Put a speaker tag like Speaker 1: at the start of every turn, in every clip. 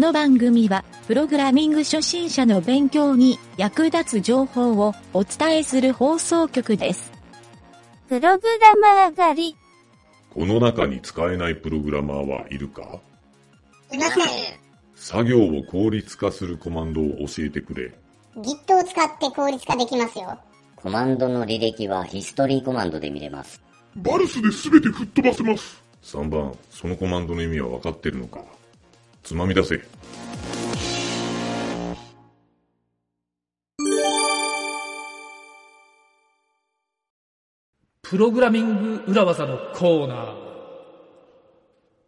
Speaker 1: の番組は、プログラミング初心者の勉強に役立つ情報をお伝えする放送局です。
Speaker 2: プログラマー狩り。
Speaker 3: この中に使えないプログラマーはいるか？
Speaker 4: いません。
Speaker 3: 作業を効率化するコマンドを教えてくれ。
Speaker 4: Git を使って効率化できますよ。
Speaker 5: コマンドの履歴はヒストリーコマンドで見れます。
Speaker 3: バルスで全て吹っ飛ばせます。3番、そのコマンドの意味は分かってるのか？つまみ出せ。
Speaker 6: プログラミング裏技のコーナー。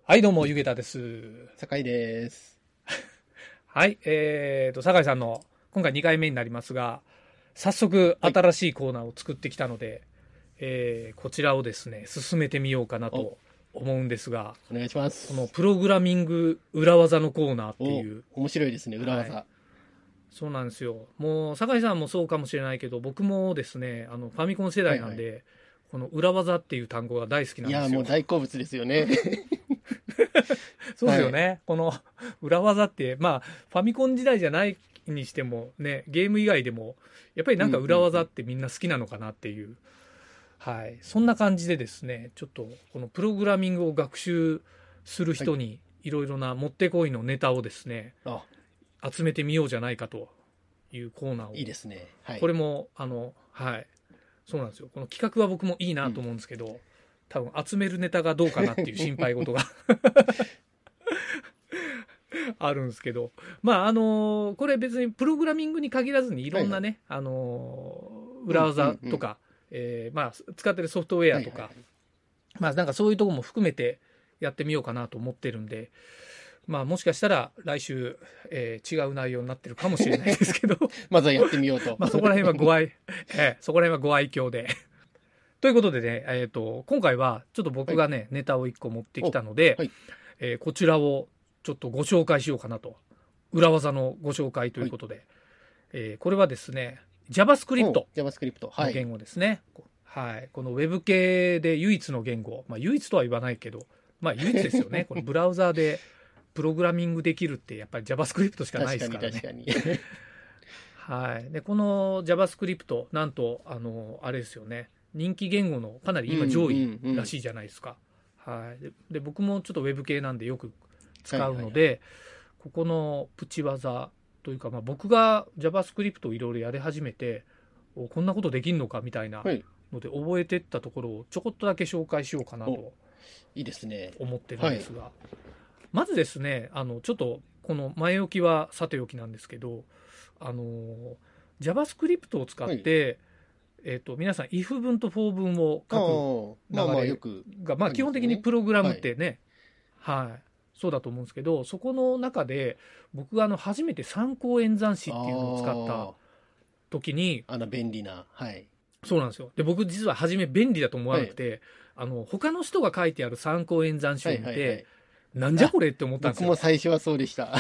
Speaker 6: はい、どうも、ゆげたです。
Speaker 7: 酒井です。
Speaker 6: はい、えーと、酒井さんの今回2回目になりますが、早速新しいコーナーを作ってきたので、えーこちらをですね、進めてみようかなと思うんですが、
Speaker 7: お願いします。
Speaker 6: このプログラミング裏技のコーナーっていう、
Speaker 7: お面白いですね、裏技。
Speaker 6: はいそうなんですよ。もう、酒井さんもそうかもしれないけど、僕もですね、あの、ファミコン世代なんで、この裏技っていう単語が大好きなん
Speaker 7: いや、
Speaker 6: ですよ。
Speaker 7: もう大好物ですよね。
Speaker 6: そうですよね。この裏技って、まあ、ファミコン時代じゃないにしても、ね、ゲーム以外でも、やっぱりなんか裏技ってみんな好きなのかなっていう、はい。そんな感じでですね、ちょっと、このプログラミングを学習する人に、いろいろなもってこいのネタをですね、
Speaker 7: あ、
Speaker 6: 集めてみようじゃないかというコーナーを。
Speaker 7: いいですね。はい。
Speaker 6: これも、あの、はい。そうなんですよ。この企画は僕もいいなと思うんですけど、多分集めるネタがどうかなっていう心配事が あるんですけど、まあ、あのこれ別にプログラミングに限らずにいろんなね、あの裏技とか、えーまあ、使ってるソフトウェアとか、
Speaker 7: はいはい
Speaker 6: まあ、なんかそういうとこも含めてやってみようかなと思ってるんで、まあ、もしかしたら来週、えー違う内容になってるかもしれないですけど、
Speaker 7: まずはやってみようと。
Speaker 6: まあ、そこら辺はご愛、ええそこら辺はご愛嬌で。ということでね、えっ、と、今回はちょっと僕がね、ネタを一個持ってきたので、
Speaker 7: はい。
Speaker 6: えーこちらをちょっとご紹介しようかなと。裏技のご紹介ということで、えーこれはですね、JavaScript
Speaker 7: お JavaScript。はい。
Speaker 6: の言語ですね。はい。この Web 系で唯一の言語。まあ、唯一とは言わないけど、まあ、唯一ですよね。このブラウザーでプログラミングできるって、やっぱり JavaScript しかない
Speaker 7: 確
Speaker 6: ですからね
Speaker 7: かに確。かに。
Speaker 6: はい、でこの JavaScript なんとあのあれですよね人気言語のかなり今上位らしいじゃないですか、はい、でで僕もちょっとウェブ系なんでよく使うので、ここのプチ技というか、まあ、僕が JavaScript をいろいろやり始めておこんなことできんのかみたいな
Speaker 7: はい。
Speaker 6: ので覚えてったところをちょこっとだけ紹介しようかなと
Speaker 7: いいですね。
Speaker 6: 思ってるんですが、まずですねあのちょっとこの前置きはさておきなんですけどあの JavaScript を使って、えっと皆さん if 文と for 文を書
Speaker 7: おーまあまあ
Speaker 6: 流れ
Speaker 7: よく。
Speaker 6: くが、まあ、基本的にプログラムってね、はいそうだと思うんですけどそこの中で僕があの初めて参考演算子っていうのを使った
Speaker 7: あ
Speaker 6: 時に
Speaker 7: ーあの便利な。はい。
Speaker 6: そうなんですよで僕実は初め便利だと思わなくて、あの他の人が書いてある参考演算子を見て、
Speaker 7: はいはいはい。
Speaker 6: なんじゃこれって思ったんですよ
Speaker 7: 僕も最初はそうでした。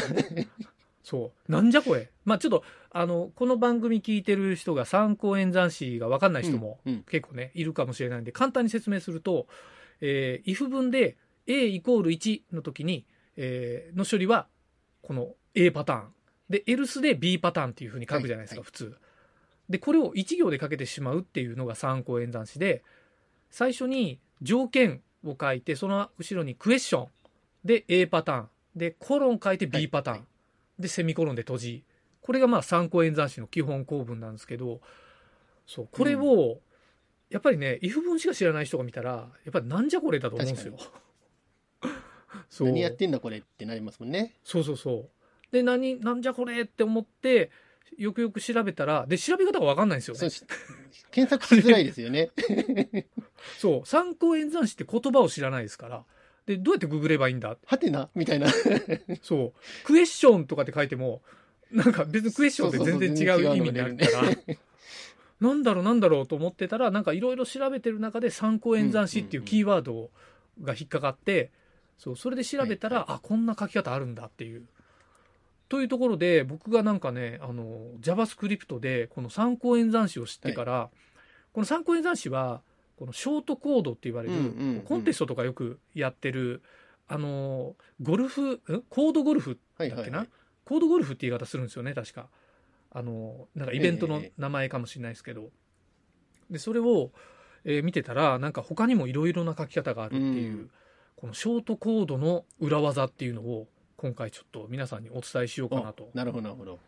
Speaker 6: そう。なんじゃこれ。まあちょっと、あの、この番組聞いてる人が参考演算子が分かんない人も
Speaker 7: うんうん
Speaker 6: 結構ね、いるかもしれないんで、簡単に説明すると、えー if 文で a イコール1の時に、えーの処理は、この A パターン。で、else で B パターンっていうふうに書くじゃないですか、
Speaker 7: はい
Speaker 6: 普通。で、これを1行でかけてしまうっていうのが参考演算子で、最初に条件を書いて、その後ろにクエスチョンで A パターン。で、コロン書いて B パターン。
Speaker 7: はい
Speaker 6: で、セミコロンで閉じ。これがまあ参考演算子の基本構文なんですけど、そう、これを、やっぱりね、if 文しか知らない人が見たら、やっぱりなんじゃこれだと思うんですよ。
Speaker 7: 何やってんだこれってなりますもんね。
Speaker 6: そうそうそう。で、何、なんじゃこれって思って、よくよく調べたら、で、調べ方がわかんないんですよね。
Speaker 7: そうし検索しづらいですよね。
Speaker 6: そう。参考演算子って言葉を知らないですから。で、どうやってググればいいんだ？
Speaker 7: はてな？みたいな。
Speaker 6: そう。クエスチョンとかって書いても、なんか別にクエスチョンって全然違う意味になるから、なんだろうなんだろうと思ってたら、なんかいろいろ調べてる中で参考演算子っていうキーワードが引っかかって、そう、それで調べたら、
Speaker 7: はい
Speaker 6: あ、こんな書き方あるんだっていう。というところで、僕がなんかね、あの、JavaScript でこの参考演算子を知ってから、この参考演算子は、このショートコードって言われる、
Speaker 7: うんうんうん
Speaker 6: コンテストとかよくやってる、あの、ゴルフ、んコードゴルフ
Speaker 7: はい
Speaker 6: だっけな、
Speaker 7: はいはい。
Speaker 6: コードゴルフって言い方するんですよね、確か。あの、なんかイベントの
Speaker 7: ええ
Speaker 6: 名前かもしれないですけど。で、それを、えー見てたら、なんか他にもいろいろな書き方があるっていう、
Speaker 7: うん
Speaker 6: このショートコードの裏技っていうのを、今回ちょっと皆さんにお伝えしようかな
Speaker 7: あ
Speaker 6: と
Speaker 7: なるほど、なるほど。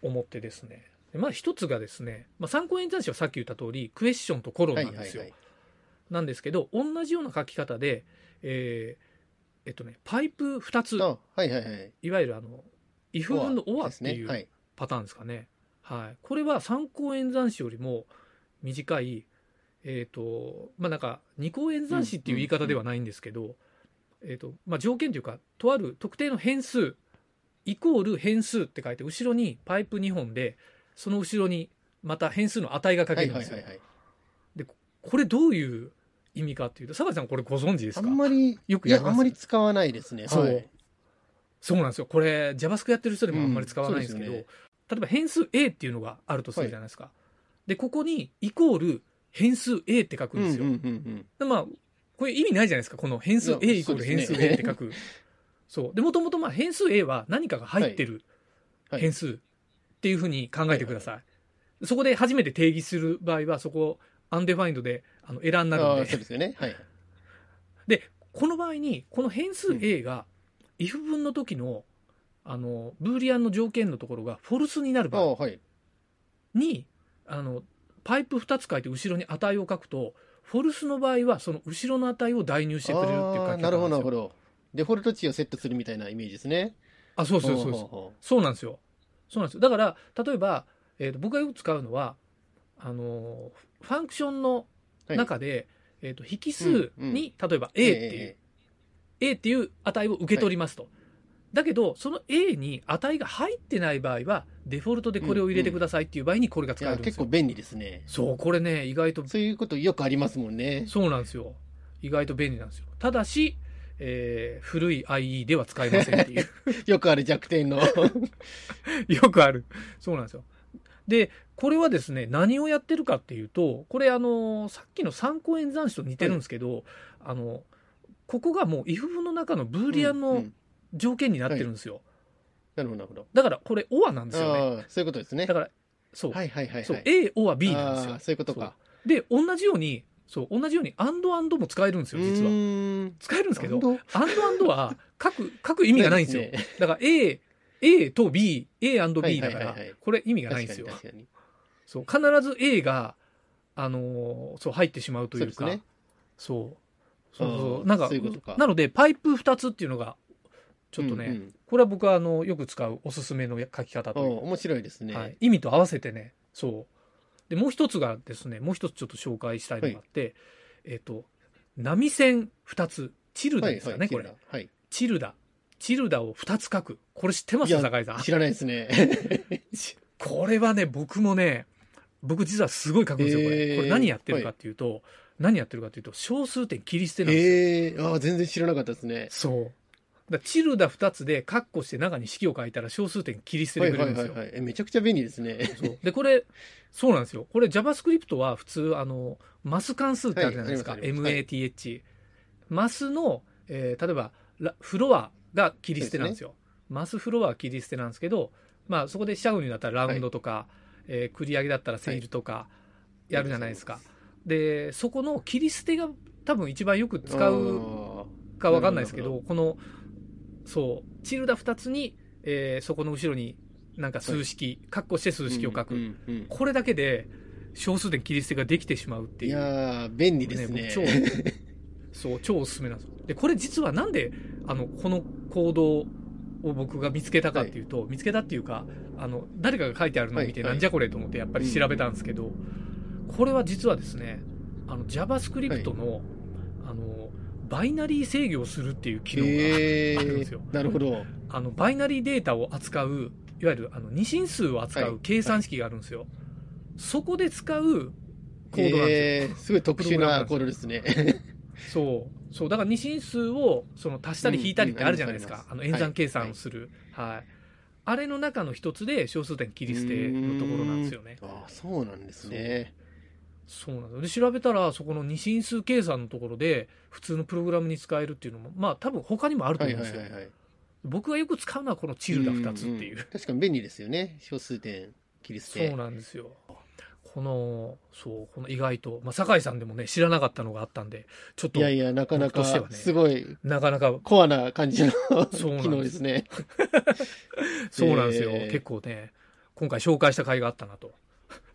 Speaker 6: 思ってですね。でまあ一つがですね、まあ、参考演算子はさっき言った通り、クエスチョンとコロン
Speaker 7: は
Speaker 6: ないんですよ。
Speaker 7: はいはい。
Speaker 6: なんですけど、同じような書き方で、えーえっとね、パイプ2つ、
Speaker 7: あはいはいはい。
Speaker 6: いわゆるあの、if 分の or。っていう
Speaker 7: はい。
Speaker 6: パターンですかね。はい。これは参考演算子よりも短い、えっ、と、まあなんか、二項演算子っていう言い方ではないんですけど、えっ、と、まあ条件というか、とある特定の変数、イコール変数って書いて、後ろにパイプ2本で、その後ろにまた変数の値が書
Speaker 7: はい
Speaker 6: けるんですよ。
Speaker 7: はいはいはい。
Speaker 6: これどういう意味かっていうと、坂井さんこれご存知です
Speaker 7: あ
Speaker 6: か
Speaker 7: んまり、
Speaker 6: よくやり
Speaker 7: あんまり使わないですね。
Speaker 6: そう、
Speaker 7: はい
Speaker 6: そうなんですよ。これ、JavaScript やってる人でもあんまり使わないんですけど、
Speaker 7: うんそうで
Speaker 6: 例えば変数 A っていうのがあるとするじゃないですか。で、ここにイコール変数 A って書くんですよ。でまあ、これ意味ないじゃないですか。この変数 A イコール変数 A って書く。そう。で、もともとまあ変数 A は何かが入ってる
Speaker 7: はい
Speaker 6: 変数っていうふうに考えてください。そこで初めて定義する場合は、そこ、 undefined であのエラーに
Speaker 7: うん。
Speaker 6: なるんで
Speaker 7: そうですよね。はい。
Speaker 6: で、この場合に、この変数 A が、if 分の時の、あの、 Boolean の条件のところが false になる場合
Speaker 7: ああ、はい。
Speaker 6: に、あの、パイプ2つ書いて後ろに値を書くと、 false の場合は、その後ろの値を代入してくれるっていう書き方
Speaker 7: なるほど、なるほ
Speaker 6: ど。
Speaker 7: ど。デフォルト値をセットするみたいなイメージですね。
Speaker 6: あ、そうそうそうそう。そうなんですよ。そうなんですよ。だから、例えば、えーと僕がよく使うのは、あの、ファンクションの
Speaker 7: はい
Speaker 6: 中で、えっ、と、引数
Speaker 7: うんうん
Speaker 6: に、例えば A っていう、A っていう値を受け取りますと。だけど、その A に値が入ってない場合は、デフォルトでこれを入れてくださいっていう場合にこれが使えるんですよ。
Speaker 7: 結構便利ですね。
Speaker 6: そう、これね、意外と、
Speaker 7: そういうことよくありますもんね。
Speaker 6: そうなんですよ。意外と便利なんですよ。ただし、えー古い IE では使えませんっていう。
Speaker 7: よくある弱点の。
Speaker 6: よくある。そうなんですよ。で、これはですね、何をやってるかっていうと、これあの、さっきの参考演算子と似てるんですけど、あの、ここがもう if 分の中のブーリアンの
Speaker 7: うんうん
Speaker 6: 条件になってるんですよ。
Speaker 7: なるほど、なるほど。
Speaker 6: だからこれ OR なんですよね。
Speaker 7: そういうことですね。
Speaker 6: だから、そう。
Speaker 7: はいはいはいはい。
Speaker 6: そう、A、OR、B なんですよ。
Speaker 7: そういうことか。
Speaker 6: で、同じように、そう、同じように、アンドアンドも使えるんですよ、実は。
Speaker 7: は。
Speaker 6: 使えるんですけど、
Speaker 7: アンド
Speaker 6: アンドは書く、書く意味がないんですよ。
Speaker 7: す
Speaker 6: だから A、A と B、A&B だからこれ意味がないん
Speaker 7: 確
Speaker 6: ですよ。そう、必ず A が、あのーそう、入ってしまうというか、
Speaker 7: そうね
Speaker 6: そう。そう
Speaker 7: あ
Speaker 6: そう。
Speaker 7: ー
Speaker 6: なんか
Speaker 7: そういう
Speaker 6: なので、パイプ2つっていうのが、ちょっとね、
Speaker 7: うんうん
Speaker 6: これは僕はあのよく使うおすすめの書き方と
Speaker 7: 面白いですね。
Speaker 6: はい、意味と合わせてね、そう。で、もう一つがですね、もう一つちょっと紹介したいのがあって、えっ、と、波線2つ、チルダですかね、これ。
Speaker 7: はい。
Speaker 6: チルダ。チルダを2つ書く。これ知ってます？酒井さん。
Speaker 7: 知らないですね。
Speaker 6: これはね、僕もね、僕実はすごい書くんですよ、これ。
Speaker 7: えー
Speaker 6: これ何やってるかっていうと、何やってるかっていうと、小数点切り捨てなんですよ。
Speaker 7: ええああ、全然知らなかったですね。
Speaker 6: そう。だチルダ2つでカッコして中に式を書いたら小数点切り捨て
Speaker 7: はい
Speaker 6: てくれるんですよ。
Speaker 7: はいはいはい。えめちゃくちゃ便利ですね。
Speaker 6: で、これ、そうなんですよ。これ JavaScript は普通、あの、マス関数ってあるじゃないですか。
Speaker 7: はいありますあります
Speaker 6: MATH。マスの、えー例えば、ラフロアが切り捨てなんですよ。マスフロアは切り捨てなんですけど、まあそこでシャウにだったらラウンドとか、えー繰り上げだったらセイルとかやるじゃないですか。で、そこの切り捨てが多分一番よく使う
Speaker 7: あ
Speaker 6: かわかんないですけど、この、そう、チルダ2つに、えーそこの後ろになんか数式、カッコして数
Speaker 7: ー
Speaker 6: 式を書く。
Speaker 7: うんうんうん
Speaker 6: これだけで小数点切り捨てができてしまうっていう。
Speaker 7: いやー、便利ですね。
Speaker 6: ね僕超 そう、超おすすめなんですよ。で、これ実はなんで、あの、この行動を僕が見つけたかっていうと、見つけたっていうか、あの、誰かが書いてあるのを見て、
Speaker 7: はいはい
Speaker 6: なんじゃこれと思ってやっぱり調べたんですけど、これは実はですね、あの、JavaScript の、バイナリー制御をするっていう機能が、
Speaker 7: え
Speaker 6: あるんですよ
Speaker 7: ー、なるほど。
Speaker 6: あの、バイナリーデータを扱う、いわゆる、あの、二進数を扱
Speaker 7: はいう
Speaker 6: 計算式があるんですよ。そこで使うコードなんですよ。
Speaker 7: えー、すごい特殊なコードですね。
Speaker 6: そう。そう。だから二進数を、その足したり引いたりってあるじゃないですか。
Speaker 7: うんうん
Speaker 6: あの、演算計算をする。はい。あれの中の一つで小数点切り捨てのところなんですよね。
Speaker 7: ああ、そうなんですね。
Speaker 6: そうなんだで調べたらそこの二進数計算のところで普通のプログラムに使えるっていうのもまあ多分他にもあると
Speaker 7: はい
Speaker 6: 思うんですよ、
Speaker 7: はいはいはい。
Speaker 6: 僕がよく使うのはこのチルダ2つっていう、
Speaker 7: んん確かに便利ですよね。小数点切り捨て。
Speaker 6: そうなんですよ。このそうこの意外と、まあ、酒井さんでもね知らなかったのがあったんでちょっと
Speaker 7: いやいや、なかなかすごい
Speaker 6: なかなか
Speaker 7: コアな感じの 機能ですね。
Speaker 6: そうなんですよ、
Speaker 7: えー。
Speaker 6: 結構ね今回紹介した甲斐があったなと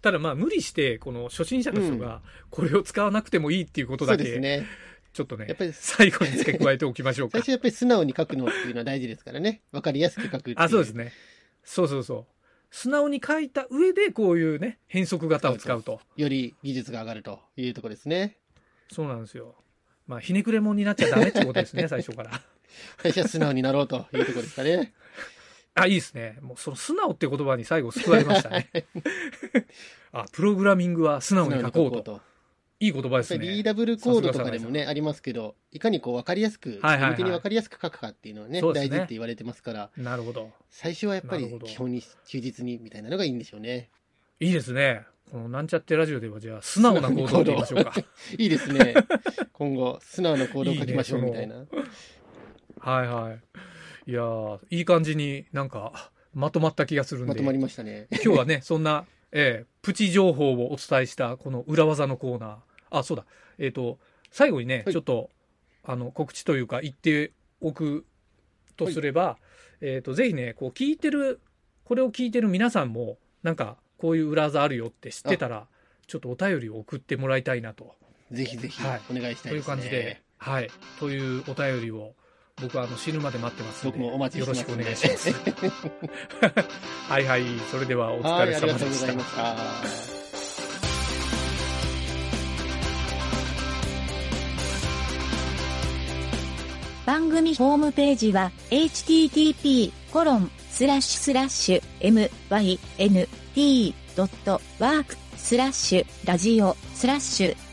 Speaker 6: ただまあ無理してこの初心者の人がこれを使わなくてもいいっていうことだけ、
Speaker 7: ですね。
Speaker 6: ちょっとね
Speaker 7: やっぱり
Speaker 6: 最後に付け加えておきましょうか
Speaker 7: 最初やっぱり素直に書くのっていうのは大事ですからね。わかりやすく書くっていう。
Speaker 6: あそうですねそうそうそう素直に書いた上でこういうね変則型を使うと
Speaker 7: より技術が上がるというところですね。
Speaker 6: そうなんですよまあひねくれ者になっちゃダメってことですね最初から
Speaker 7: 最初は素直になろうというところですかね。
Speaker 6: あいいですね。もうその素直って言葉に最後救われましたね。あプログラミングは素直に書こうと。
Speaker 7: と。
Speaker 6: いい言葉です
Speaker 7: やっぱりリー
Speaker 6: ね
Speaker 7: ダブルコードとかでもね、ありますけど、いかにこう分かりやすく、
Speaker 6: はいはいはい。
Speaker 7: に分かりやすく書くかっていうのはね、
Speaker 6: ね。
Speaker 7: 大事って言われてますから、
Speaker 6: なるほど。
Speaker 7: 最初はやっぱり基本に忠実にみたいなのがいいんでしょうね。
Speaker 6: いいですね。このなんちゃってラジオではじゃあ素直な行動って言いましょうか。
Speaker 7: いいですね。今後、素直な行動を書きましょうみたいな。
Speaker 6: はいはいいやーいい感じになんかまとまった気がするんで
Speaker 7: まとまりましたね。
Speaker 6: 今日はね、そんな、えープチ情報をお伝えした、この裏技のコーナー。あ、そうだ。えっ、と、最後にね、
Speaker 7: はい
Speaker 6: ちょっと、あの、告知というか、言っておくとすれば、えっ、と、ぜひね、こう、聞いてる、これを聞いてる皆さんも、なんか、こういう裏技あるよって知ってたら、ちょっとお便りを送ってもらいたいなと。
Speaker 7: ぜひぜひ
Speaker 6: はい
Speaker 7: お願いした
Speaker 6: という
Speaker 7: いですね。
Speaker 6: 感じで、はい。というお便りを、僕はあの死ぬまで待ってますので
Speaker 7: 僕もお待ちしてます
Speaker 6: よろしくお願いします。はいはい。それではお疲れ様でした
Speaker 7: がとうございま。した。
Speaker 1: 番組ホームページは http:// mynt.work スラッシュラジオスラッシュ